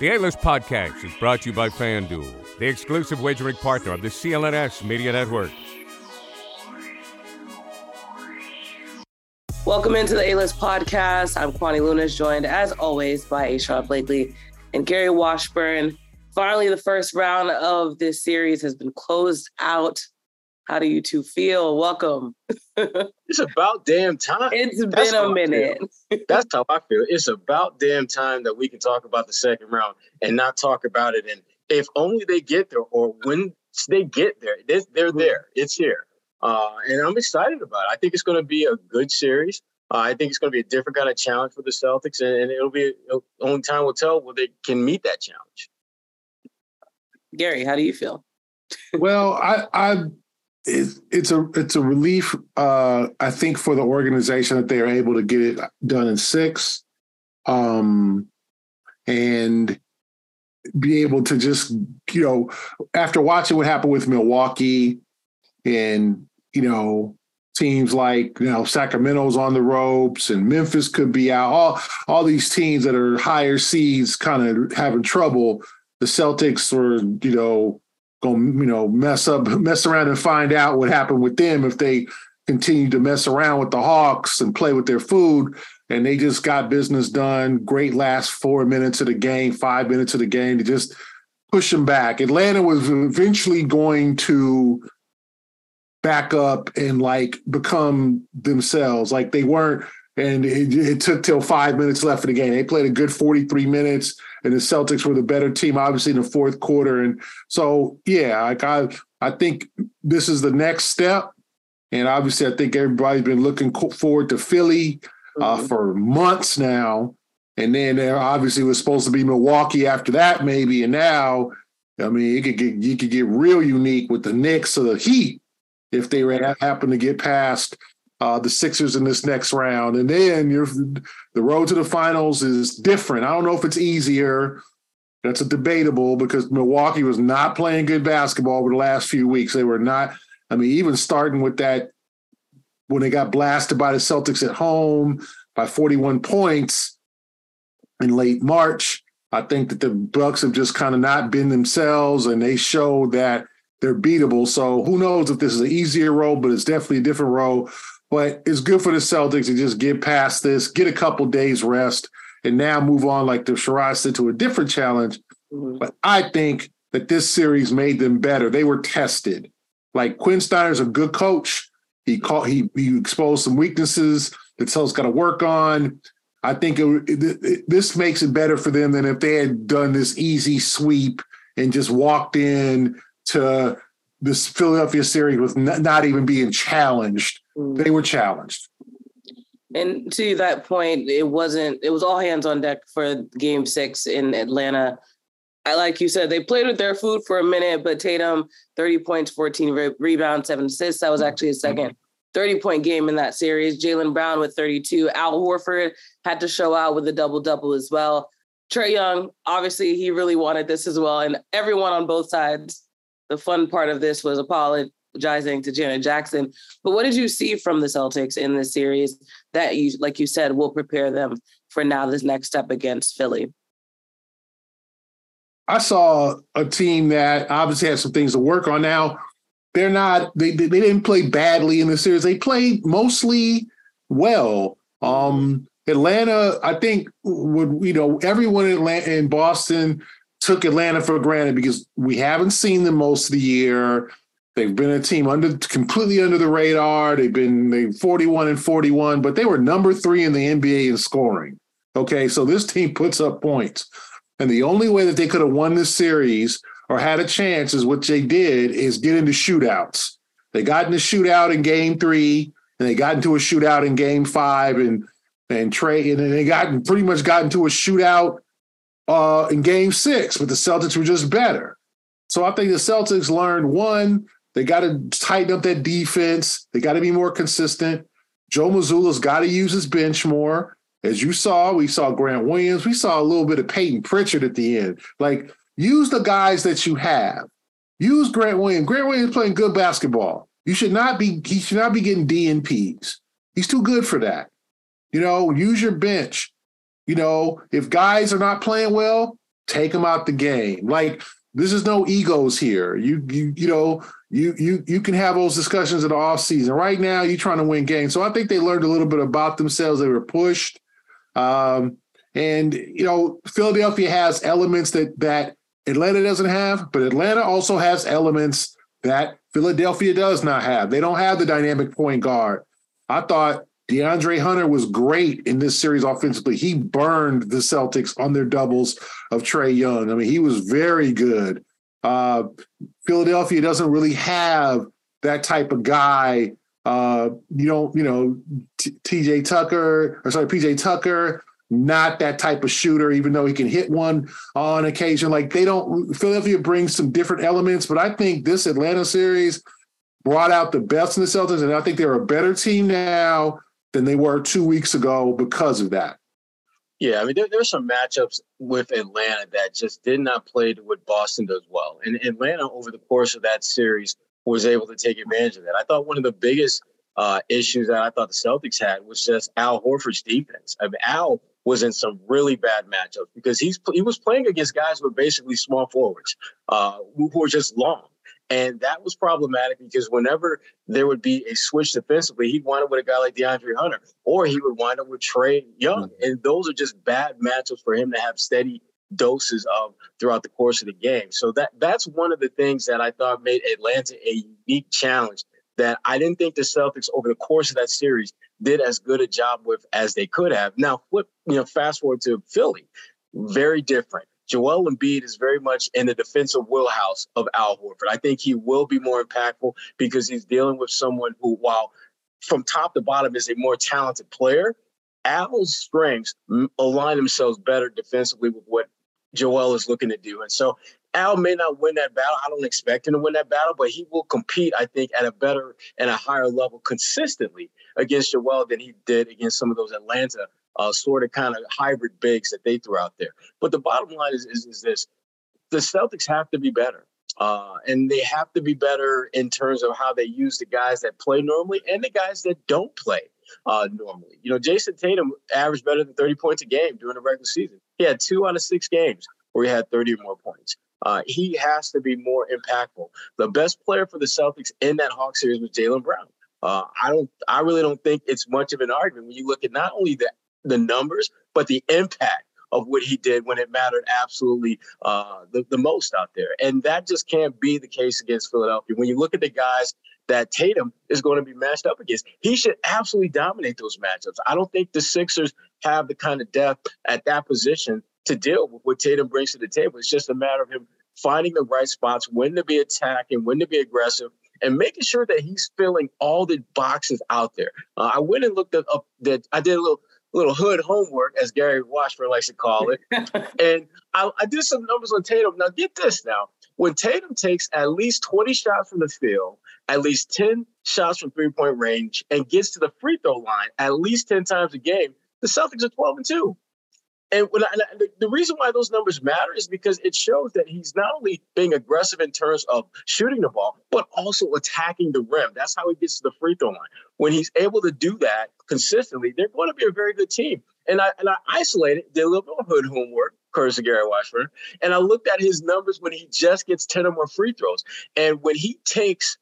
The A List Podcast is brought to you by FanDuel, the exclusive wagering partner of the CLNS Media Network. Welcome into the A List Podcast. I'm Kwani Lunis, joined as always by A. Blakely and Gary Washburn. Finally, the first round of this series has been closed out. How do you two feel? Welcome. it's about damn time. It's That's been a minute. That's how I feel. It's about damn time that we can talk about the second round and not talk about it. And if only they get there, or when they get there, they're, they're there. It's here. Uh, and I'm excited about it. I think it's going to be a good series. Uh, I think it's going to be a different kind of challenge for the Celtics, and, and it'll be it'll, only time will tell whether they can meet that challenge. Gary, how do you feel? well, I, I it's, it's a it's a relief. Uh, I think for the organization that they are able to get it done in six, um, and be able to just you know after watching what happened with Milwaukee, and you know teams like you know Sacramento's on the ropes and Memphis could be out. All all these teams that are higher seeds kind of having trouble. The Celtics were you know going you know mess up mess around and find out what happened with them if they continue to mess around with the Hawks and play with their food. And they just got business done. Great last four minutes of the game, five minutes of the game to just push them back. Atlanta was eventually going to back up and like become themselves. Like they weren't, and it, it took till five minutes left of the game. They played a good 43 minutes and the Celtics were the better team, obviously in the fourth quarter. And so, yeah, like I, I think this is the next step. And obviously, I think everybody's been looking forward to Philly uh, mm-hmm. for months now. And then there obviously was supposed to be Milwaukee after that, maybe. And now, I mean, it could get you could get real unique with the Knicks or the Heat if they happen to get past uh, the Sixers in this next round. And then you're, the road to the finals is different. I don't know if it's easier. That's a debatable because Milwaukee was not playing good basketball over the last few weeks. They were not, I mean, even starting with that when they got blasted by the Celtics at home by 41 points in late March. I think that the Bucks have just kind of not been themselves and they show that they're beatable. So who knows if this is an easier role, but it's definitely a different role. But it's good for the Celtics to just get past this, get a couple days rest, and now move on, like the Sherrod said, to a different challenge. Mm-hmm. But I think that this series made them better. They were tested. Like Quin Snyder's a good coach. He caught he he exposed some weaknesses that Celtics got to work on. I think it, it, it, this makes it better for them than if they had done this easy sweep and just walked in to this Philadelphia series with not, not even being challenged. They were challenged. And to that point, it wasn't, it was all hands on deck for game six in Atlanta. I like you said, they played with their food for a minute, but Tatum, 30 points, 14 re- rebounds, seven assists. That was actually his 2nd 30 point game in that series. Jaylen Brown with 32. Al Horford had to show out with a double double as well. Trae Young, obviously, he really wanted this as well. And everyone on both sides the fun part of this was apologizing to Janet Jackson. But what did you see from the Celtics in this series that you, like you said, will prepare them for now this next step against Philly? I saw a team that obviously has some things to work on now. They're not, they, they didn't play badly in the series. They played mostly well. Um, Atlanta, I think would, you know, everyone in Atlanta in Boston took Atlanta for granted because we haven't seen them most of the year. They've been a team under completely under the radar. They've been they 41 and 41, but they were number three in the NBA in scoring. Okay, so this team puts up points. And the only way that they could have won this series or had a chance is what they did is get into shootouts. They got in a shootout in game three, and they got into a shootout in game five, and and Trae, and they got pretty much got into a shootout uh, in game six, but the Celtics were just better. So I think the Celtics learned one, they got to tighten up that defense. They got to be more consistent. Joe Mazzulla's got to use his bench more. As you saw, we saw Grant Williams. We saw a little bit of Payton Pritchard at the end. Like, use the guys that you have. Use Grant Williams. Grant Williams playing good basketball. You should not be, he should not be getting DNPs. He's too good for that. You know, use your bench. You know, if guys are not playing well, take them out the game. Like this is no egos here. You you you know you you you can have those discussions in the off season. Right now, you're trying to win games. So I think they learned a little bit about themselves. They were pushed, um, and you know Philadelphia has elements that that Atlanta doesn't have, but Atlanta also has elements that Philadelphia does not have. They don't have the dynamic point guard. I thought DeAndre Hunter was great in this series offensively. He burned the Celtics on their doubles of Trae Young. I mean, he was very good. Uh, Philadelphia doesn't really have that type of guy. Uh, you don't, you know, TJ Tucker, or sorry, PJ Tucker, not that type of shooter, even though he can hit one on occasion. Like they don't, Philadelphia brings some different elements, but I think this Atlanta series brought out the best in the Celtics, and I think they're a better team now than they were two weeks ago because of that. Yeah, I mean, there, there's some matchups with Atlanta that just did not play to what Boston does well. And Atlanta, over the course of that series, was able to take advantage of that. I thought one of the biggest uh, issues that I thought the Celtics had was just Al Horford's defense. I mean, Al was in some really bad matchups because he's he was playing against guys who were basically small forwards, uh, who were just long. And that was problematic because whenever there would be a switch defensively, he'd wind up with a guy like DeAndre Hunter, or he would wind up with Trae Young. Mm-hmm. And those are just bad matchups for him to have steady doses of throughout the course of the game. So that that's one of the things that I thought made Atlanta a unique challenge that I didn't think the Celtics over the course of that series did as good a job with as they could have. Now, flip, you know, fast forward to Philly, very different. Joel Embiid is very much in the defensive wheelhouse of Al Horford. I think he will be more impactful because he's dealing with someone who, while from top to bottom is a more talented player, Al's strengths align themselves better defensively with what Joel is looking to do. And so Al may not win that battle. I don't expect him to win that battle, but he will compete, I think, at a better and a higher level consistently against Joel than he did against some of those Atlanta uh, sort of kind of hybrid bigs that they threw out there. But the bottom line is, is, is this the Celtics have to be better. Uh, and they have to be better in terms of how they use the guys that play normally and the guys that don't play uh, normally. You know, Jayson Tatum averaged better than 30 points a game during the regular season. He had two out of six games where he had 30 or more points. Uh, he has to be more impactful. The best player for the Celtics in that Hawk series was Jaylen Brown. Uh, I don't. I really don't think it's much of an argument when you look at not only the the numbers, but the impact of what he did when it mattered absolutely uh, the, the most out there. And that just can't be the case against Philadelphia. When you look at the guys that Tatum is going to be matched up against, he should absolutely dominate those matchups. I don't think the Sixers have the kind of depth at that position to deal with what Tatum brings to the table. It's just a matter of him finding the right spots, when to be attacking, when to be aggressive, and making sure that he's filling all the boxes out there. Uh, I went and looked up that I did a little little hood homework, as Gary Washburn likes to call it. and I, I did some numbers on Tatum. Now, get this now. When Tatum takes at least 20 shots from the field, at least 10 shots from three point range, and gets to the free throw line at least 10 times a game, the Celtics are 12 and 2. And, I, the reason why those numbers matter is because it shows that he's not only being aggressive in terms of shooting the ball, but also attacking the rim. That's how he gets to the free throw line. When he's able to do that consistently, they're going to be a very good team. And I and I isolated, did a little bit of hood homework, courtesy of Gary Washburn, and I looked at his numbers when he just gets 10 or more free throws. And when he takes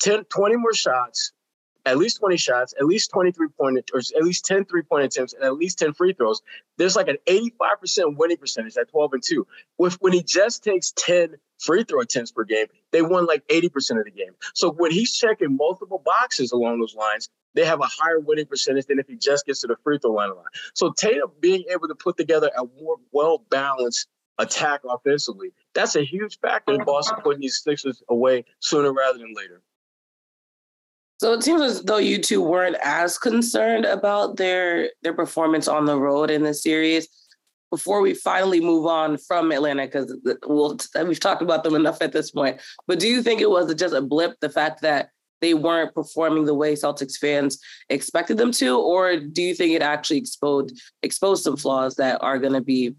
10, 20 more shots, at least 20 shots, at least 23 point, or at least 10 three point attempts, and at least 10 free throws, there's like an 85% winning percentage at 12 and 2. With when he just takes 10 free throw attempts per game, they won like 80% of the game. So when he's checking multiple boxes along those lines, they have a higher winning percentage than if he just gets to the free throw line. a lot. So Tatum being able to put together a more well balanced attack offensively, that's a huge factor in Boston putting these Sixers away sooner rather than later. So it seems as though you two weren't as concerned about their their performance on the road in the series. Before we finally move on from Atlanta, because we'll, we've talked about them enough at this point. But do you think it was just a blip, the fact that they weren't performing the way Celtics fans expected them to, or do you think it actually exposed exposed some flaws that are going to be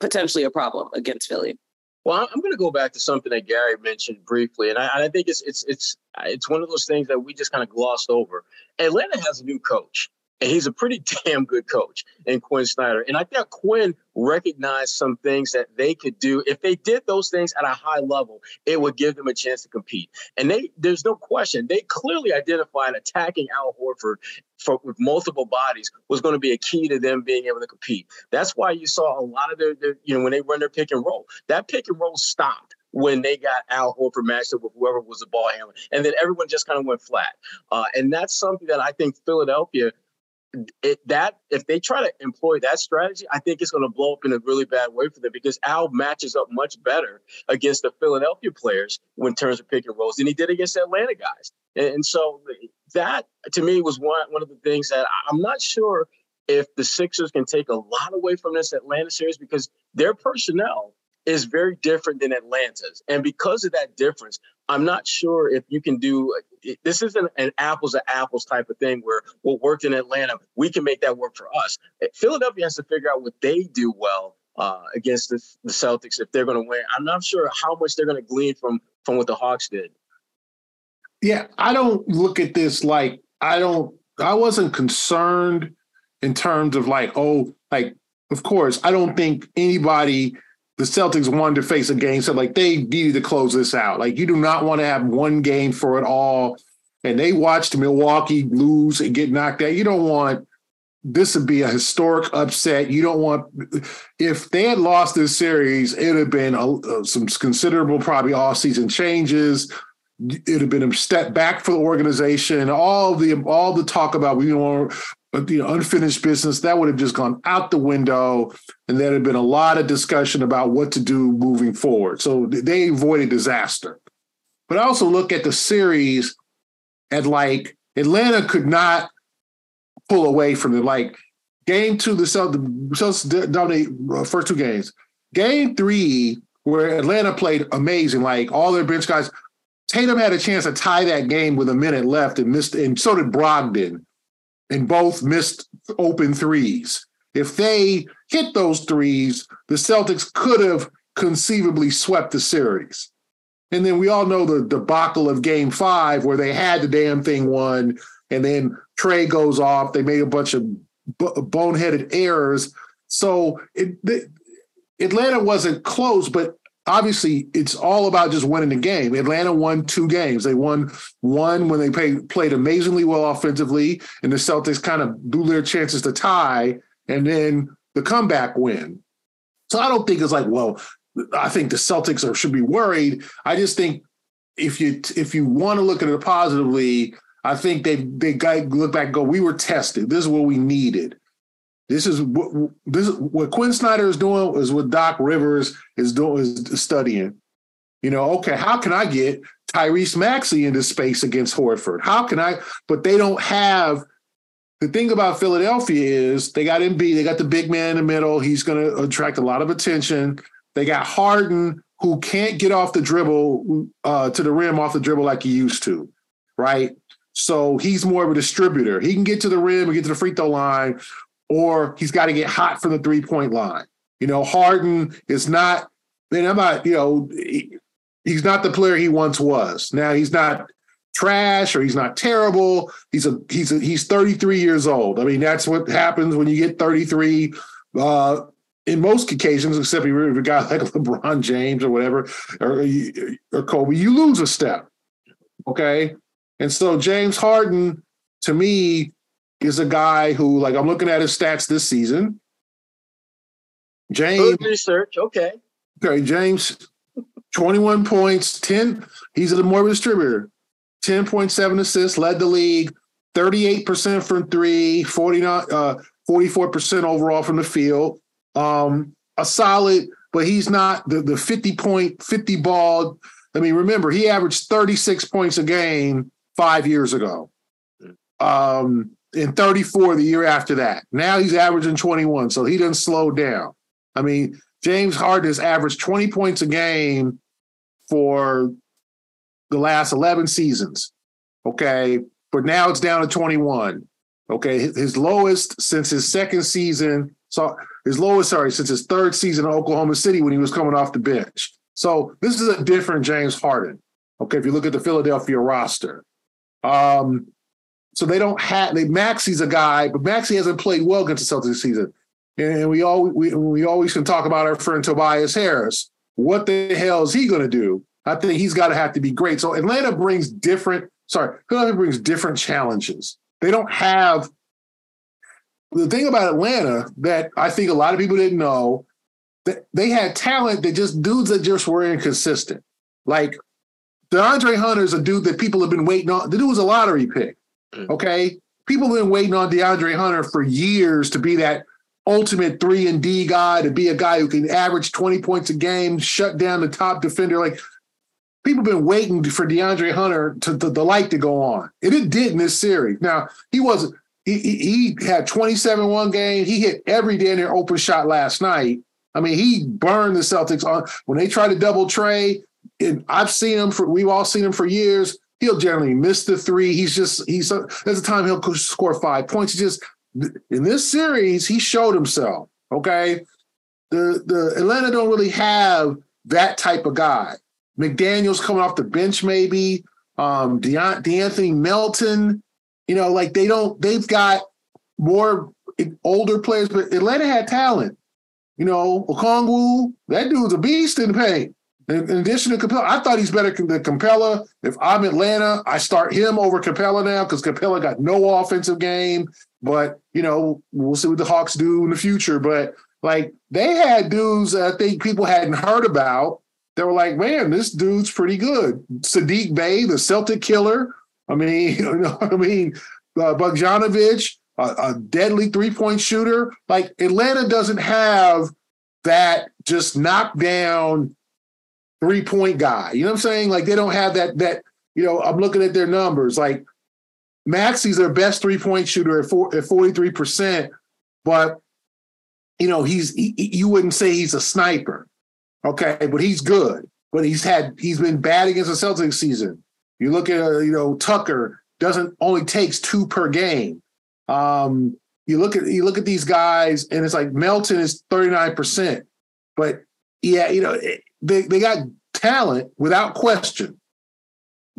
potentially a problem against Philly? Well, I'm going to go back to something that Gary mentioned briefly, and I, I think it's it's it's it's one of those things that we just kind of glossed over. Atlanta has a new coach, And he's a pretty damn good coach in Quin Snyder. And I think Quin recognized some things that they could do. If they did those things at a high level, it would give them a chance to compete. And they there's no question, they clearly identified attacking Al Horford for, with multiple bodies was going to be a key to them being able to compete. That's why you saw a lot of their, their you know, when they run their pick and roll, that pick and roll stopped when they got Al Horford matched up with whoever was the ball handler. And then everyone just kind of went flat. Uh, and that's something that I think Philadelphia it, that if they try to employ that strategy, I think it's going to blow up in a really bad way for them because Al matches up much better against the Philadelphia players in terms of pick and rolls than he did against Atlanta guys. And, and so that to me was one one of the things that I'm not sure if the Sixers can take a lot away from this Atlanta series because their personnel is very different than Atlanta's. And because of that difference, I'm not sure if you can do this isn't an apples to apples type of thing where what worked in Atlanta, we can make that work for us. Philadelphia has to figure out what they do well uh, against the, the Celtics if they're going to win. I'm not sure how much they're going to glean from from what the Hawks did. Yeah, I don't look at this like I don't. I wasn't concerned in terms of like, oh, like of course, I don't think anybody the Celtics wanted to face a game, so like they needed to close this out. Like you do not want to have one game for it all. And they watched Milwaukee lose and get knocked out. You don't want this would be a historic upset. You don't want if they had lost this series, it would have been a, some considerable probably off season changes. It would have been a step back for the organization. All the all the talk about we don't you know, unfinished business that would have just gone out the window, and there had been a lot of discussion about what to do moving forward. So they avoided disaster. But I also look at the series at like Atlanta could not pull away from it. Like game two, the Celtics dominate uh, first two games. Game three, where Atlanta played amazing, like all their bench guys. Tatum had a chance to tie that game with a minute left and missed, and so did Brogdon and both missed open threes. If they hit those threes, the Celtics could have conceivably swept the series. And then we all know the debacle of game five, where they had the damn thing won, and then Trae goes off. They made a bunch of boneheaded errors. So it, the, Atlanta wasn't close, but obviously it's all about just winning the game. Atlanta won two games. They won one when they played, amazingly well offensively, and the Celtics kind of blew their chances to tie, and then the comeback win. So I don't think it's like, well, I think the Celtics are, should be worried. I just think if you if you want to look at it positively, I think they they got look back go, we were tested. This is what we needed. This is what this is what Quin Snyder is doing is what Doc Rivers is doing is studying. You know, okay, how can I get Tyrese Maxey into space against Horford? How can I? But they don't have. The thing about Philadelphia is they got Embiid, they got the big man in the middle. He's going to attract a lot of attention. They got Harden, who can't get off the dribble uh, to the rim off the dribble like he used to, right? So he's more of a distributor. He can get to the rim and get to the free throw line, or he's got to get hot from the three point line. You know, Harden is not, and I'm not, you know, he, he's not the player he once was. Now he's not trash or he's not terrible. He's a he's a, he's 33 years old. I mean, that's what happens when you get 33. Uh, in most occasions, except if you're a guy like LeBron James or whatever, or or Kobe, you lose a step. Okay, and so James Harden, to me, is a guy who, like, I'm looking at his stats this season. James Good research, okay. Okay, James, 21 points, 10. He's a more distributor. 10.7 assists, led the league, 38% from three, 49, uh, 44% overall from the field. Um, a solid, but he's not the, the 50 point, 50 ball. I mean, remember, he averaged 36 points a game five years ago. Um, and 34 the year after that. Now he's averaging 21, so he doesn't slow down. I mean, James Harden has averaged 20 points a game for the last 11 seasons. Okay. But now it's down to 21. Okay. His lowest since his second season. So his lowest, sorry, since his third season in Oklahoma City when he was coming off the bench. So this is a different James Harden. Okay. If you look at the Philadelphia roster. Um, so they don't have they Maxey's a guy, but Maxey hasn't played well against the Celtics this season. And we all we, we always can talk about our friend Tobias Harris. What the hell is he going to do? I think he's got to have to be great. So Atlanta brings different. Sorry, Philadelphia brings different challenges. They don't have the thing about Atlanta that I think a lot of people didn't know that they had talent that just dudes that just were inconsistent. Like DeAndre Hunter is a dude that people have been waiting on. The dude was a lottery pick. Okay. People have been waiting on DeAndre Hunter for years to be that ultimate three and D guy, to be a guy who can average 20 points a game, shut down the top defender. Like people have been waiting for DeAndre Hunter to, to the light to go on. And it did in this series. Now, he wasn't, he, he, had 27 one game. He hit every in their open shot last night. I mean, he burned the Celtics on when they tried to double Trae. And I've seen him for we've all seen him for years. He'll generally miss the three. He's just he's there's a time he'll score five points. He just in this series he showed himself. Okay, the the Atlanta don't really have that type of guy. McDaniel's coming off the bench, maybe. Um, De- De'Anthony Melton, you know, like they don't. They've got more older players, but Atlanta had talent. You know, Okongwu, that dude's a beast in the paint. In, addition to Capela, I thought he's better than Capela. If I'm Atlanta, I start him over Capela now because Capela got no offensive game. But you know, we'll see what the Hawks do in the future. But like they had dudes I think people hadn't heard about. They were like, man, this dude's pretty good. Saddiq Bey, the Celtic killer. I mean, you know, I mean, uh, Bogdanovic, a, a deadly three point shooter. Like Atlanta doesn't have that just knockdown three point guy. You know what I'm saying? Like they don't have that that you know. I'm looking at their numbers. Like Maxey's their best three point shooter at at 43 percent, but you know he's he, you wouldn't say he's a sniper. Okay, but he's good. But he's had he's been bad against the Celtics season. You look at uh, you know Tucker doesn't only takes two per game. Um, you look at you look at these guys, and it's like Melton is 39%. But yeah, you know, they, they got talent without question.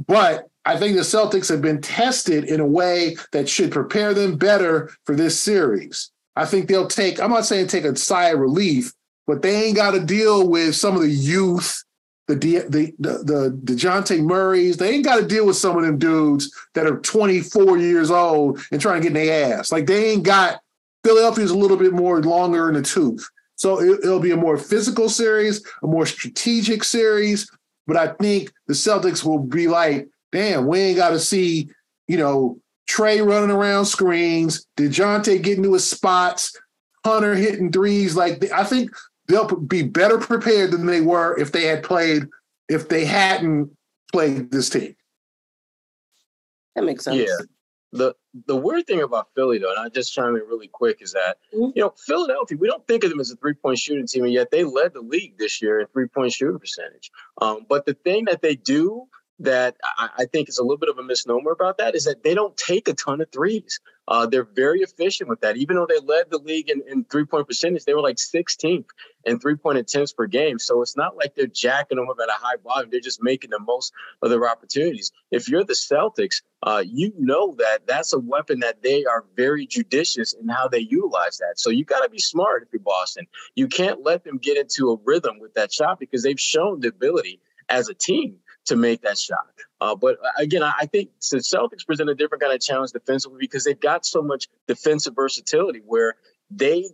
But I think the Celtics have been tested in a way that should prepare them better for this series. I think they'll take, I'm not saying take a sigh of relief, but they ain't got to deal with some of the youth the the the the Dejounte Murrays, they ain't got to deal with some of them dudes that are 24 years old and trying to get in their ass. Like they ain't got Philadelphia's a little bit more longer in the tooth. So it, it'll be a more physical series, a more strategic series. But I think the Celtics will be like, damn, we ain't got to see, you know, Trae running around screens, Dejounte getting to his spots, Hunter hitting threes. Like I think they'll be better prepared than they were if they had played if they hadn't played this team. That makes sense. Yeah. The the weird thing about Philly though, and I just chime in really quick, is that mm-hmm. you know Philadelphia, we don't think of them as a three point shooting team, and yet they led the league this year in three point shooting percentage. Um, but the thing that they do that I, I, think is a little bit of a misnomer about that is that they don't take a ton of threes. Uh, they're very efficient with that. Even though they led the league in, in three point percentage, they were like 16th in three point attempts per game. So it's not like they're jacking them up at a high volume. They're just making the most of their opportunities. If you're the Celtics, uh, you know that that's a weapon that they are very judicious in how they utilize that. So you got to be smart if you're Boston. You can't let them get into a rhythm with that shot because they've shown the ability as a team to make that shot. Uh, but uh, again, I, think the Celtics present a different kind of challenge defensively because they've got so much defensive versatility where they,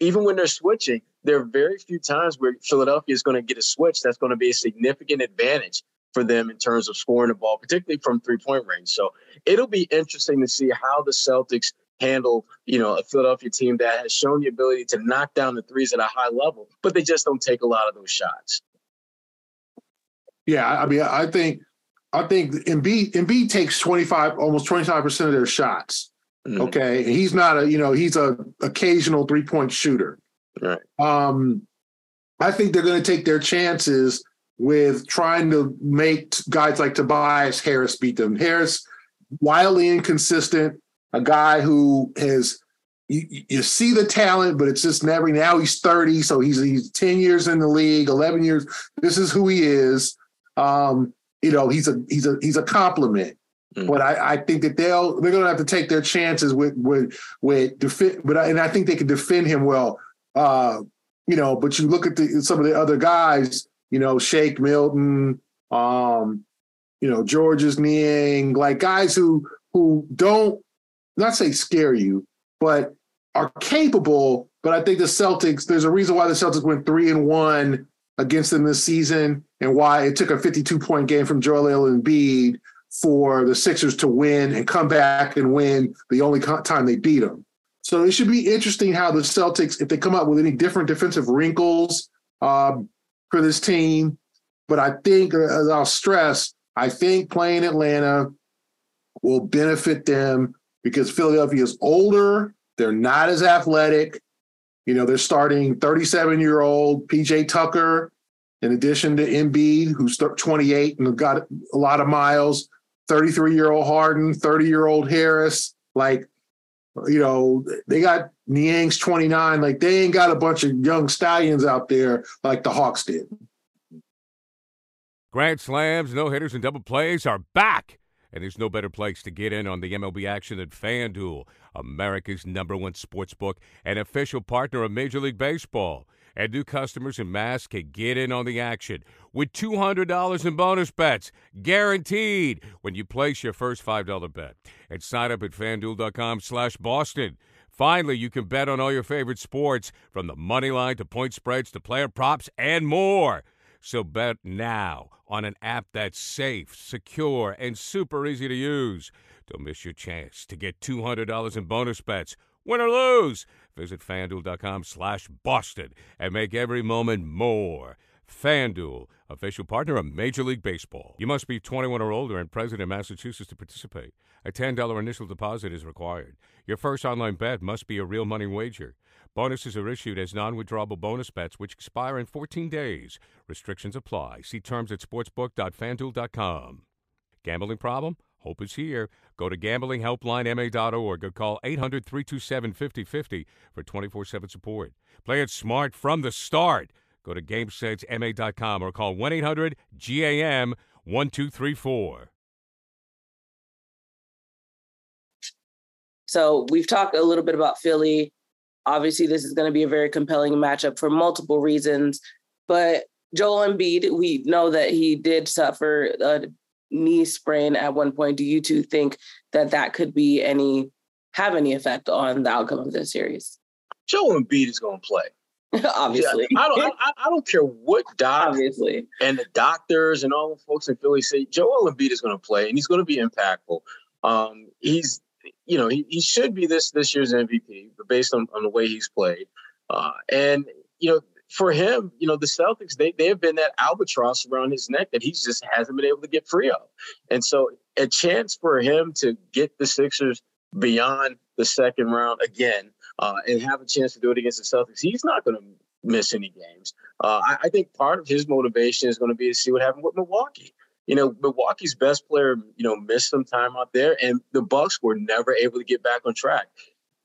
even when they're switching, there are very few times where Philadelphia is going to get a switch that's going to be a significant advantage for them in terms of scoring the ball, particularly from three point range. So it'll be interesting to see how the Celtics handle, you know, a Philadelphia team that has shown the ability to knock down the threes at a high level, but they just don't take a lot of those shots. Yeah, I mean, I think I think Embiid Embiid takes twenty five, almost twenty five percent of their shots. Mm-hmm. Okay, he's not a you know he's a occasional three point shooter. Right. Um, I think they're going to take their chances with trying to make guys like Tobias Harris beat them. Harris, wildly inconsistent, a guy who has you, you, see the talent, but it's just never. Now he's thirty, so he's he's ten years in the league, eleven years. This is who he is. Um, you know, he's a he's a he's a compliment. Mm. But I, I, think that they'll they're going to have to take their chances with with with defend. But I, and I think they can defend him well. Uh, you know, but you look at the some of the other guys. You know, Shake Milton. Um, you know, Georges Niang, like guys who who don't not say scare you, but are capable. But I think the Celtics. There's a reason why the Celtics went three and one against them this season, and why it took a 52 point game from Joel Embiid for the Sixers to win and come back and win the only time they beat them. So it should be interesting how the Celtics, if they come up with any different defensive wrinkles um, for this team. But I think, uh, as I'll stress, I think playing Atlanta will benefit them because Philadelphia is older. They're not as athletic. You know, they're starting 37 year old PJ Tucker, in addition to Embiid, who's 28 and got a lot of miles. 33 year old Harden, 30 year old Harris. Like, you know, they got Niang's 29. Like, they ain't got a bunch of young stallions out there like the Hawks did. Grand slams, no hitters, and double plays are back. And there's no better place to get in on the MLB action than FanDuel, America's number one sports book and official partner of Major League Baseball and new customers in Mass can get in on the action with $200 in bonus bets guaranteed when you place your first $5 bet and sign up at fanduel.com slash Boston. Finally, you can bet on all your favorite sports from the money line to point spreads to player props and more. So bet now on an app that's safe, secure, and super easy to use. Don't miss your chance to get $200 in bonus bets, win or lose. Visit fanduel.com slash Boston and make every moment more. FanDuel, official partner of Major League Baseball. You must be 21 or older and present in Massachusetts to participate. A $10 initial deposit is required. Your first online bet must be a real money wager. Bonuses are issued as non withdrawable bonus bets which expire in 14 days. Restrictions apply. See terms at sportsbook.fanduel.com. Gambling problem? Hope is here. Go to gamblinghelplinema.org or call 800 327 5050 for 24 7 support. Play it smart from the start. Go to GameSenseMA.com or call 1 800 GAM 1234. So we've talked a little bit about Philly. Obviously, this is going to be a very compelling matchup for multiple reasons. But Joel Embiid, we know that he did suffer a knee sprain at one point. Do you two think that that could be any have any effect on the outcome of this series? Joel Embiid is going to play. Obviously, yeah, I don't. I, I, don't care what doc obviously and the doctors and all the folks in Philly say. Joel Embiid is going to play, and he's going to be impactful. Um, he's, you know, he, he should be this this year's MVP, but based on, on the way he's played, uh, and you know, for him, you know, the Celtics, they, they have been that albatross around his neck that he just hasn't been able to get free of. And so a chance for him to get the Sixers beyond the second round again uh, and have a chance to do it against the Celtics, he's not going to miss any games. Uh, I, I, think part of his motivation is going to be to see what happened with Milwaukee. You know, Milwaukee's best player, you know, missed some time out there, and the Bucks were never able to get back on track.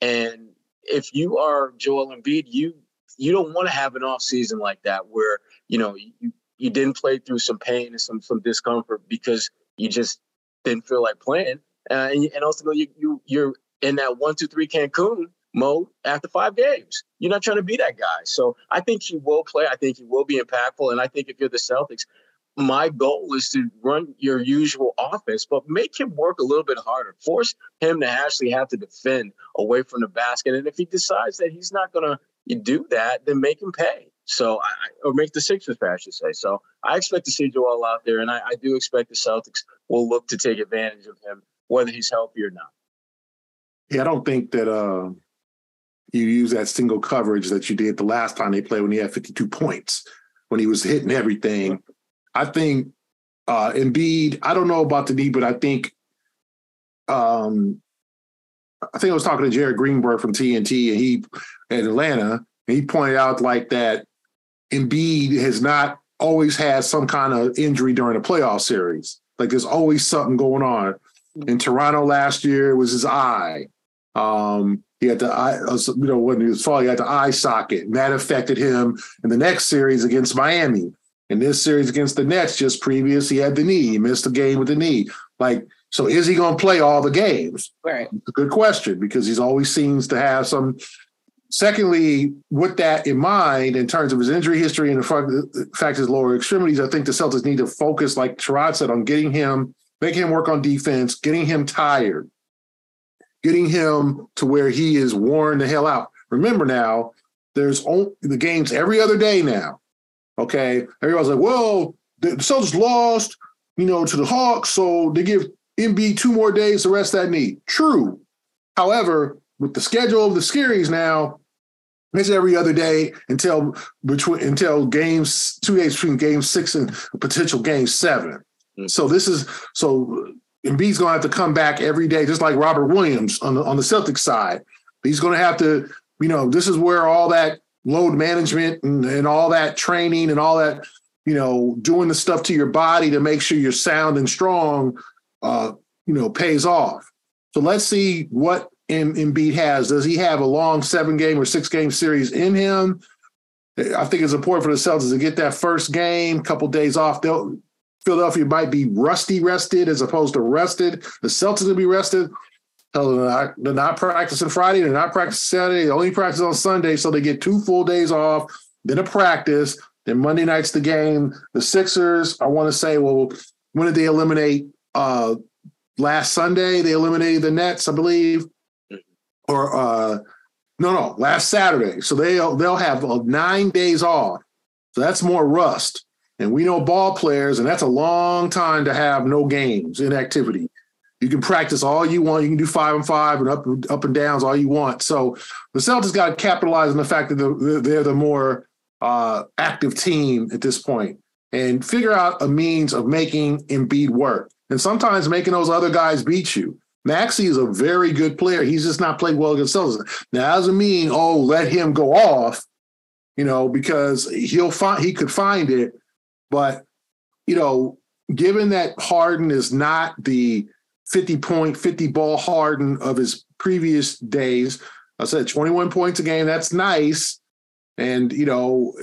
And if you are Joel Embiid, you you don't want to have an off season like that where you know you, you didn't play through some pain and some some discomfort because you just didn't feel like playing, uh, and, and you, you you're in that one two three Cancun mode after five games. You're not trying to be that guy. So I think he will play. I think he will be impactful. And I think if you're the Celtics, my goal is to run your usual offense, but make him work a little bit harder. Force him to actually have to defend away from the basket. And if he decides that he's not going to you do that, then make him pay. So, I, or make the Sixers pay, I should say. So, I expect to see Joel out there, and I, I do expect the Celtics will look to take advantage of him, whether he's healthy or not. Yeah, I don't think that uh, you use that single coverage that you did the last time they played when he had 52 points, when he was hitting everything. I think uh, Embiid, I don't know about the knee, but I think um, I think I was talking to Jared Greenberg from TNT, and he in Atlanta, and he pointed out like that Embiid has not always had some kind of injury during a playoff series. Like there's always something going on. In Toronto last year, it was his eye. Um, he had the eye, you know, when he was falling, he had the eye socket, and that affected him in the next series against Miami. In this series against the Nets, just previous, he had the knee. He missed the game with the knee. Like So is he going to play all the games? Right. It's a good question because he's always seems to have some. Secondly, with that in mind, in terms of his injury history and the fact his lower extremities, I think the Celtics need to focus, like Sherrod said, on getting him, making him work on defense, getting him tired, getting him to where he is worn the hell out. Remember now, there's only the games every other day now. Okay. Everybody's like, well, the Celtics lost, you know, to the Hawks. So they give Embiid two more days to rest that knee. True. However, with the schedule of the series now, it's every other day until between until games two days between game six and potential game 7 mm-hmm. So this is so Embiid's gonna have to come back every day, just like Robert Williams on the on the Celtics side. He's gonna have to, you know, this is where all that load management and, and all that training and all that, you know, doing the stuff to your body to make sure you're sound and strong uh, you know, pays off. So let's see what Embiid has. Does he have a long seven game or six game series in him? I think it's important for the Celtics to get that first game, couple days off. They'll, Philadelphia might be rusty rested as opposed to rested. The Celtics will be rested. They're not, they're not practicing Friday. They're not practicing Saturday. They only practice on Sunday, so they get two full days off. Then a practice. Then Monday night's the game. The Sixers. I want to say, well, when did they eliminate uh, last Sunday they eliminated the Nets, I believe, mm-hmm. or uh, no, no, last Saturday. So they they'll have uh, nine days off. So that's more rust. And we know ball players, and that's a long time to have no games, inactivity. You can practice all you want. You can do five and five and up up and downs all you want. So the Celtics got to capitalize on the fact that they're, they're the more uh, active team at this point and figure out a means of making Embiid work and sometimes making those other guys beat you. Maxey is a very good player. He's just not played well against Celtics. Now, doesn't mean, oh, let him go off, you know, because he'll find he could find it. But, you know, given that Harden is not the 50 point, 50 ball Harden of his previous days, I said 21 points a game, that's nice. And, you know,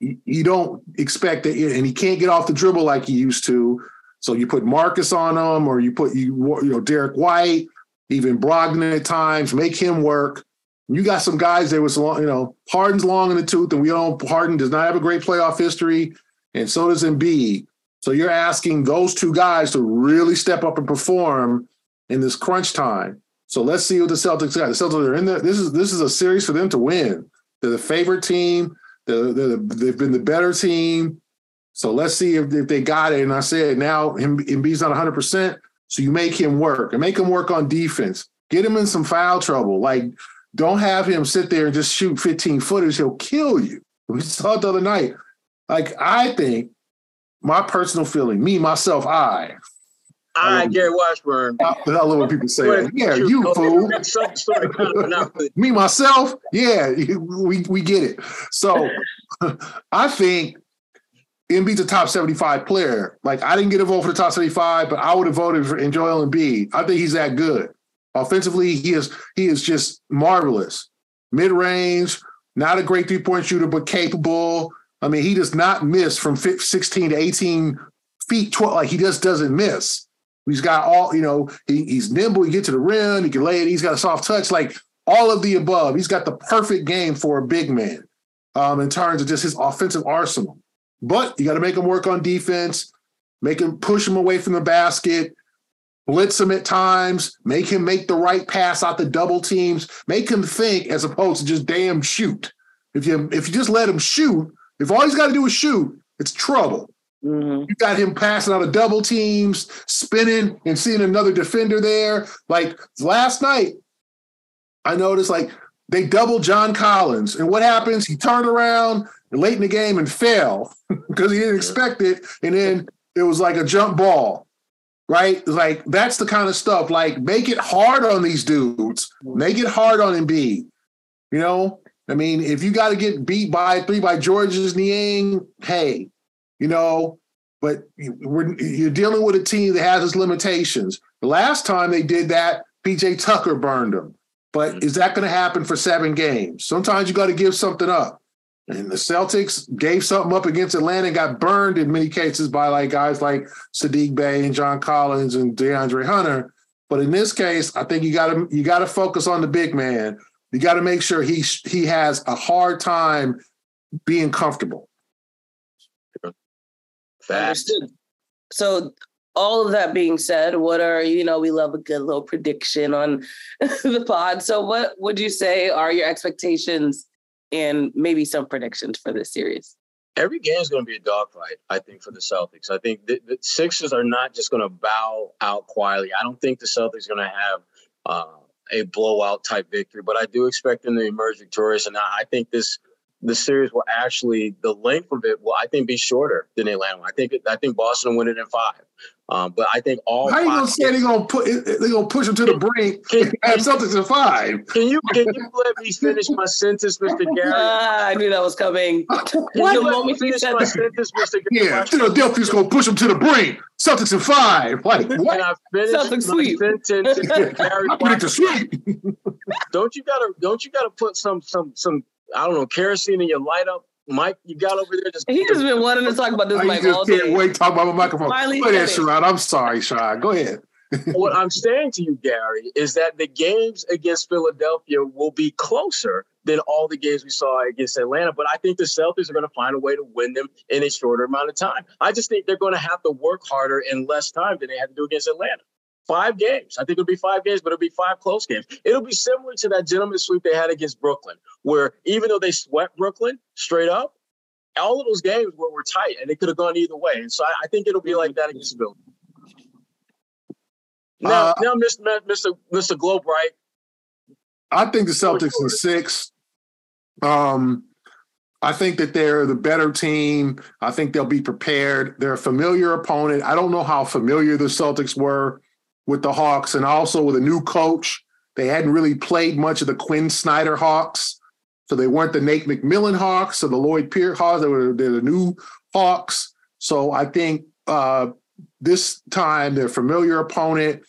you don't expect that, and he can't get off the dribble like he used to. So you put Marcus on him, or you put you you know Derrick White, even Brogdon at times, make him work. You got some guys that was long, you know, Harden's long in the tooth, and we don't. Harden does not have a great playoff history, and so does Embiid. So you're asking those two guys to really step up and perform in this crunch time. So let's see what the Celtics got. The Celtics are in there. This is this is a series for them to win. They're the favorite team. They're, they're, they've been the better team. So let's see if, if they got it. And I said, now him, Embiid's not 100%. So you make him work and make him work on defense. Get him in some foul trouble. Like, don't have him sit there and just shoot 15 footers. He'll kill you. We saw it the other night. Like, I think my personal feeling, me, myself, I. I, um, Gary Washburn. I, I love when people say Yeah, you fool. me, myself, yeah, we, we get it. So I think Embiid's a top 75 player. Like I didn't get a vote for the top 75, but I would have voted for Joel Embiid. I think he's that good. Offensively, he is he is just marvelous. Mid-range, not a great three-point shooter, but capable. I mean, he does not miss from 16 to 18 feet, 12, like he just doesn't miss. He's got all, you know, he, he's nimble, he get to the rim, he can lay it, he's got a soft touch, like all of the above. He's got the perfect game for a big man um, in terms of just his offensive arsenal. But you got to make him work on defense, make him push him away from the basket, blitz him at times, make him make the right pass out the double teams, make him think as opposed to just damn shoot. If you if you just let him shoot, if all he's got to do is shoot, it's trouble. Mm-hmm. You got him passing out of double teams, spinning and seeing another defender there. Like last night, I noticed like they doubled John Collins. And what happens? He turned around late in the game and fell because he didn't expect it. And then it was like a jump ball, right? Like that's the kind of stuff. Like make it hard on these dudes. Make it hard on Embiid. You know, I mean, if you got to get beat by three by Georges Niang, hey, you know, but you're dealing with a team that has its limitations. The last time they did that, PJ Tucker burned them. But mm-hmm. is that going to happen for seven games? Sometimes you got to give something up. And the Celtics gave something up against Atlanta and got burned in many cases by like guys like Saddiq Bey and John Collins and DeAndre Hunter. But in this case, I think you got to you got to focus on the big man. You got to make sure he he has a hard time being comfortable. Understood. So all of that being said, what are you know we love a good little prediction on the pod. So what would you say are your expectations and maybe some predictions for this series? Every game is going to be a dogfight, I think, for the Celtics. I think the, the Sixers are not just going to bow out quietly. I don't think the Celtics are going to have uh, a blowout type victory, but I do expect them to emerge victorious. And I, I think this the series will actually the length of it will I think be shorter than Atlanta. I think I think Boston will win it in five. Um, but I think all. How you gonna say they're gonna put they're gonna push them to the brink can, and Celtics in five? Can you can you let me finish my sentence, Mr. Gary? Ah, I knew that was coming. what? The moment finish my sentence, Mr. Gary? Yeah, Philadelphia's gonna push them to the brink. Celtics in five. Like what? Can I finish Celtics my sweep. sentence? Gary, I predict a sweep. don't you gotta don't you gotta put some some some I don't know kerosene in your light up mic, you got over there. Just He's just been wanting to talk about this mic all. Can't wait to talk about my microphone. Finally Go ahead, Sherrod. I'm sorry, Sherrod. Go ahead. what I'm saying to you, Gary, is that the games against Philadelphia will be closer than all the games we saw against Atlanta. But I think the Celtics are going to find a way to win them in a shorter amount of time. I just think they're going to have to work harder in less time than they had to do against Atlanta. Five games. I think it'll be five games, but it'll be five close games. It'll be similar to that gentleman sweep they had against Brooklyn, where even though they swept Brooklyn straight up, all of those games were, were tight and it could have gone either way. And so I, I think it'll be like that against Philly. Now, uh, now, Mr. Mr. Mr. Globe, right? I think the Celtics in six. Um, I think that they're the better team. I think they'll be prepared. They're a familiar opponent. I don't know how familiar the Celtics were with the Hawks and also with a new coach. They hadn't really played much of the Quin Snyder Hawks. So they weren't the Nate McMillan Hawks or the Lloyd Pierce Hawks. They were they're the new Hawks. So I think uh, this time their familiar opponent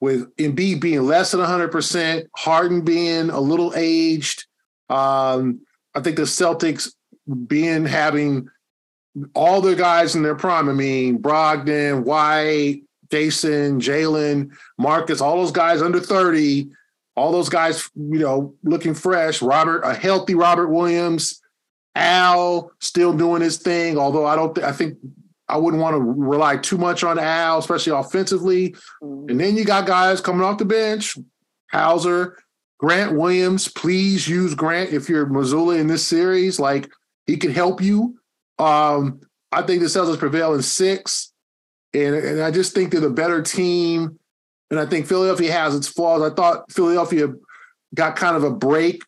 with Embiid being less than 100%, Harden being a little aged. Um, I think the Celtics being having all their guys in their prime. I mean, Brogdon, White, Jayson, Jaylen, Marcus, all those guys under 30 all those guys, you know, looking fresh. Robert, a healthy Robert Williams, Al still doing his thing. Although I don't, th- I think I wouldn't want to rely too much on Al, especially offensively. Mm-hmm. And then you got guys coming off the bench, Hauser, Grant Williams. Please use Grant if you're Mazzulla in this series. Like he can help you. Um, I think the Celtics prevail in six, and and I just think they're the better team. And I think Philadelphia has its flaws. I thought Philadelphia got kind of a break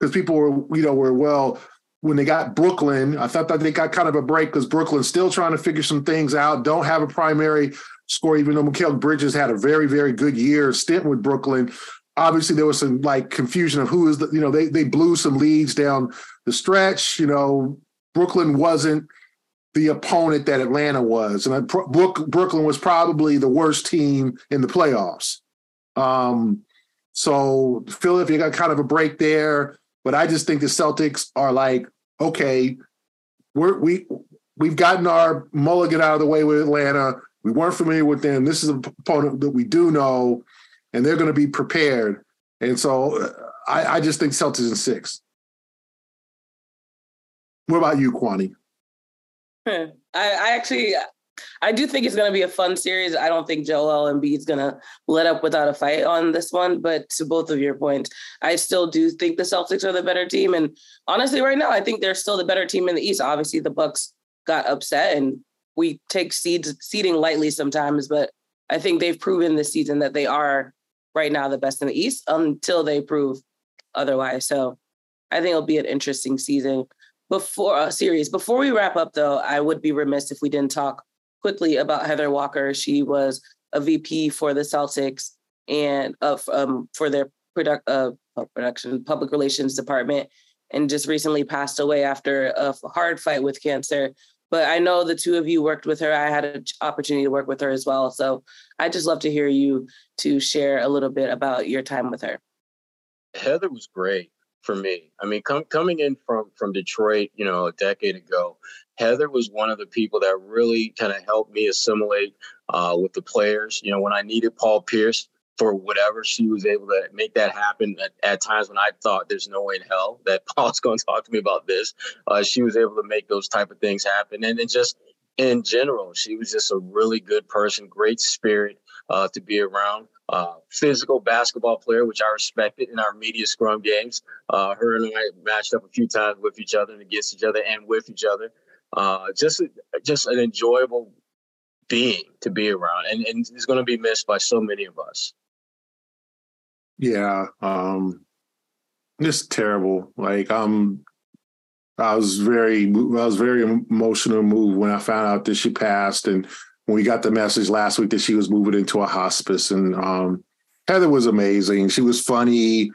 because people were, you know, were well when they got Brooklyn. I thought that they got kind of a break because Brooklyn's still trying to figure some things out. Don't have a primary score, even though Mikal Bridges had a very, very good year stint with Brooklyn. Obviously, there was some like confusion of who is the, you know, they they blew some leads down the stretch. You know, Brooklyn wasn't the opponent that Atlanta was, and Brook, Brooklyn was probably the worst team in the playoffs. Um, so Philadelphia got kind of a break there, but I just think the Celtics are like, okay, we're we we've gotten our mulligan out of the way with Atlanta. We weren't familiar with them. This is an opponent that we do know, and they're going to be prepared. And so uh, I, I just think Celtics in six. What about you, Kwani? I, I actually I do think it's going to be a fun series. I don't think Joel Embiid is going to let up without a fight on this one. But to both of your points, I still do think the Celtics are the better team. And honestly, right now, I think they're still the better team in the East. Obviously, the Bucks got upset, and we take seeds seeding lightly sometimes. But I think they've proven this season that they are right now the best in the East until they prove otherwise. So I think it'll be an interesting season before uh, series. Before we wrap up, though, I would be remiss if we didn't talk quickly about Heather Walker. She was a VP for the Celtics and uh, um, for their product uh, production public relations department, and just recently passed away after a hard fight with cancer. But I know the two of you worked with her. I had an opportunity to work with her as well. So I'd just love to hear you to share a little bit about your time with her. Heather was great for me. I mean, com- coming in from from Detroit, you know, a decade ago, Heather was one of the people that really kind of helped me assimilate uh, with the players. You know, when I needed Paul Pierce for whatever, she was able to make that happen at, at times when I thought there's no way in hell that Paul's going to talk to me about this. Uh, she was able to make those type of things happen, and then just in general, she was just a really good person, great spirit uh, to be around. Uh, physical basketball player, which I respected in our media scrum games. Uh, her and I matched up a few times with each other and against each other and with each other. Uh, just, just an enjoyable being to be around, and, and is going to be missed by so many of us. Yeah, um, just terrible. Like um, I was very, I was very emotional moved when I found out that she passed, and when we got the message last week that she was moving into a hospice. And um, Heather was amazing. She was funny.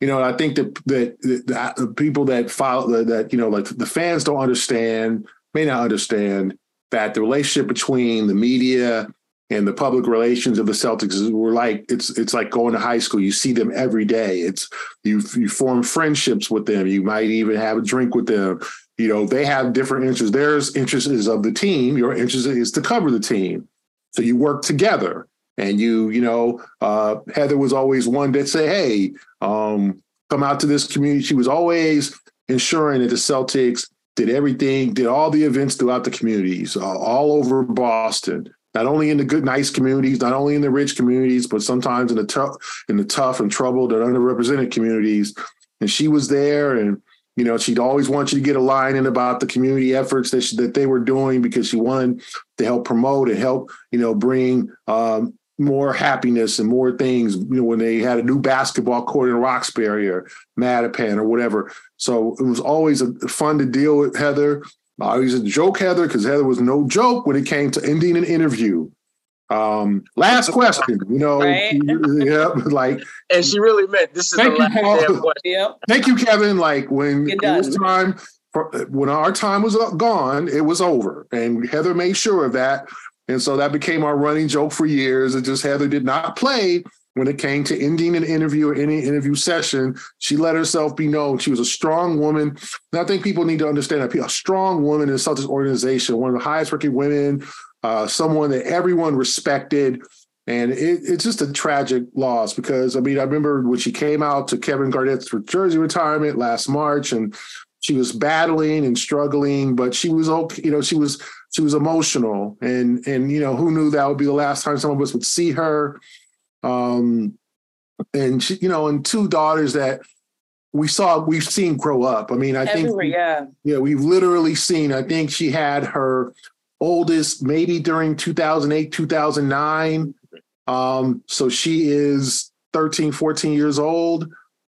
You know, I think that that, the people that follow that, that you know, like the fans don't understand, may not understand that the relationship between the media and the public relations of the Celtics were like it's it's like going to high school. You see them every day. It's you you form friendships with them. You might even have a drink with them. You know, they have different interests. Their interest is of the team. Your interest is to cover the team. So you work together. And you, you know, uh, Heather was always one that say, "Hey, um, come out to this community." She was always ensuring that the Celtics did everything, did all the events throughout the communities, uh, all over Boston not only in the good, nice communities, not only in the rich communities, but sometimes in the tough, in the tough and troubled and underrepresented communities. And she was there, and you know, she'd always want you to get a line in about the community efforts that she, that they were doing because she wanted to help promote and help, you know, bring um, more happiness and more things. You know, when they had a new basketball court in Roxbury or Mattapan or whatever. So it was always a, fun to deal with Heather. I used to joke Heather because Heather was no joke when it came to ending an interview. Um, last question, you know, right? yeah, like, and she really meant this is thank the you, last Paul. Yep. Thank you, Kevin. Like when it was time for when our time was gone, it was over, and Heather made sure of that, and so that became our running joke for years. It just Heather did not play when it came to ending an interview or any interview session, she let herself be known. She was a strong woman. And I think people need to understand that a strong woman in the Celtics organization, one of the highest ranking women, uh, someone that everyone respected. And it, it's just a tragic loss because I mean, I remember when she came out to Kevin Garnett's jersey retirement last March and she was battling and struggling, but she was okay, you know, she was she was emotional and and you know, who knew that would be the last time some of us would see her. Um, and she, you know, and two daughters that we saw, we've seen grow up. I mean, I Everywhere, think, yeah, yeah, we've literally seen. I think she had her oldest maybe during 2008, 2009. Um, so she is 13, 14 years old.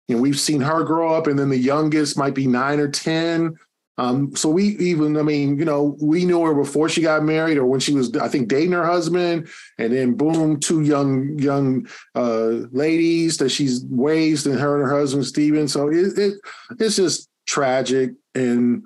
And we've seen her grow up, and then the youngest might be nine or 10. Um, so we even, I mean, you know, we knew her before she got married or when she was, I think, dating her husband, and then boom, two young young uh, ladies that she's raised, and her and her husband Steven. So it, it it's just tragic and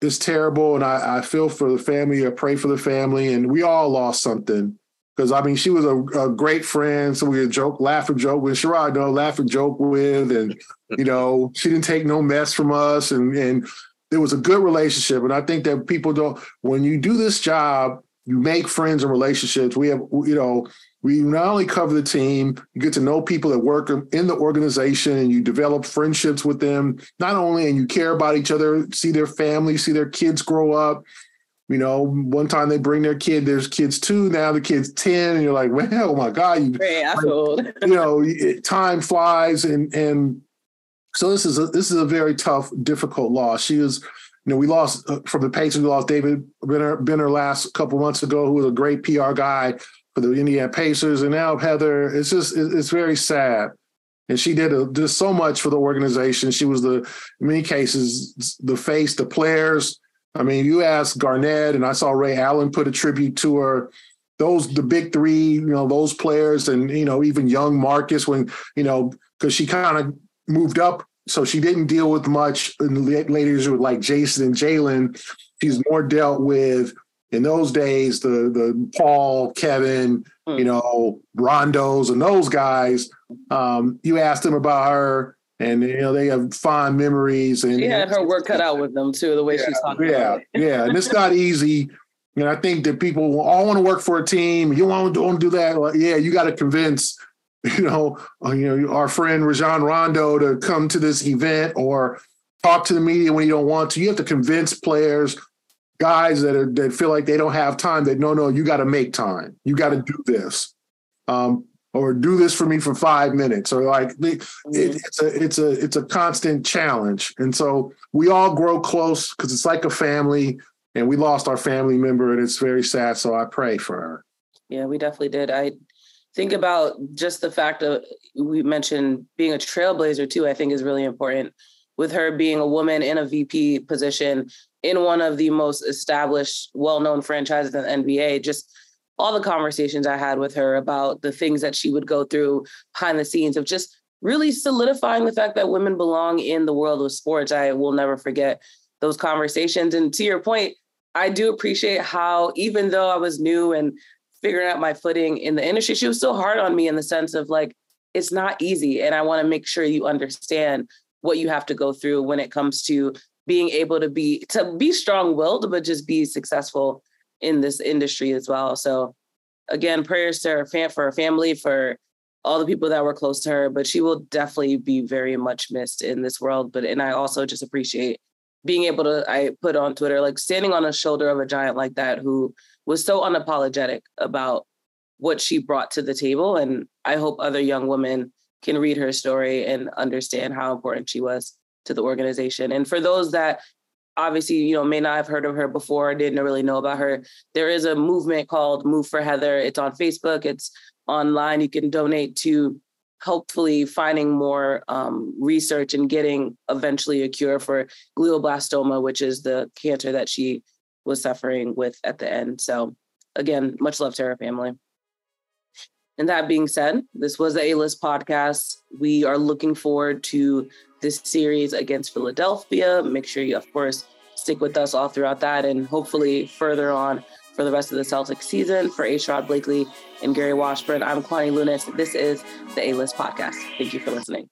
it's terrible, and I, I feel for the family. I pray for the family, and we all lost something. Because I mean, she was a, a, great friend, so we would joke, laugh and joke with Sherrod, no, laugh and joke with, and you know, she didn't take no mess from us, and and there was a good relationship. And I think that people don't, when you do this job, you make friends and relationships. We have, you know, we not only cover the team, you get to know people that work in the organization and you develop friendships with them, not only, and you care about each other, see their family, see their kids grow up. You know, one time they bring their kid, there's kids two, now the kid's 10, and you're like, well, oh my God, you, like, you know, time flies and, and so this is a this is a very tough, difficult loss. She is you know, we lost uh, from the Pacers. We lost David Benner, Benner last couple months ago, who was a great PR guy for the Indiana Pacers, and now Heather. It's just it's very sad. And she did a, did so much for the organization. She was the in many cases the face, the players. I mean, you asked Garnett, and I saw Ray Allen put a tribute to her those the big three, you know, those players, and you know, even young Marcus when you know because she kind of moved up so she didn't deal with much in the later years with like Jayson and Jaylen. She's more dealt with in those days the the Paul, Kevin, hmm. you know, Rondos and those guys. Um, you asked them about her, and you know they have fond memories. And she had her work cut out with them too. The way yeah, she's talking. Yeah, yeah, and it's not easy. And I think that people all want to work for a team. You want to, want to do that? Well, yeah, you got to convince, you know, uh, you know, our friend Rajon Rondo to come to this event or talk to the media when you don't want to. You have to convince players, guys that are that feel like they don't have time. That no, no, you got to make time. You got to do this. Um, or do this for me for five minutes or like it, it's a it's a it's a constant challenge and so we all grow close because it's like a family and we lost our family member and it's very sad so i pray for her yeah we definitely did i think about just the fact of we mentioned being a trailblazer too i think is really important with her being a woman in a vp position in one of the most established well-known franchises in the nba just all the conversations I had with her about the things that she would go through behind the scenes of just really solidifying the fact that women belong in the world of sports. I will never forget those conversations. And to your point, I do appreciate how, even though I was new and figuring out my footing in the industry, she was still hard on me in the sense of like, it's not easy. And I want to make sure you understand what you have to go through when it comes to being able to be to be strong-willed, but just be successful in this industry as well. So again, prayers to her fam- for her family, for all the people that were close to her, but she will definitely be very much missed in this world. But and I also just appreciate being able to I put on Twitter like standing on the shoulder of a giant like that who was so unapologetic about what she brought to the table. And I hope other young women can read her story and understand how important she was to the organization. And for those that obviously, you know, may not have heard of her before, didn't really know about her. There is a movement called Move for Heather. It's on Facebook, it's online. You can donate to hopefully finding more um, research and getting eventually a cure for glioblastoma, which is the cancer that she was suffering with at the end. So, again, much love to her family. And that being said, this was the A List podcast. We are looking forward to this series against Philadelphia. Make sure you, of course, stick with us all throughout that and hopefully further on for the rest of the Celtics season. For A. Blakely and Gary Washburn, I'm Kwani Lunis. This is the A List podcast. Thank you for listening.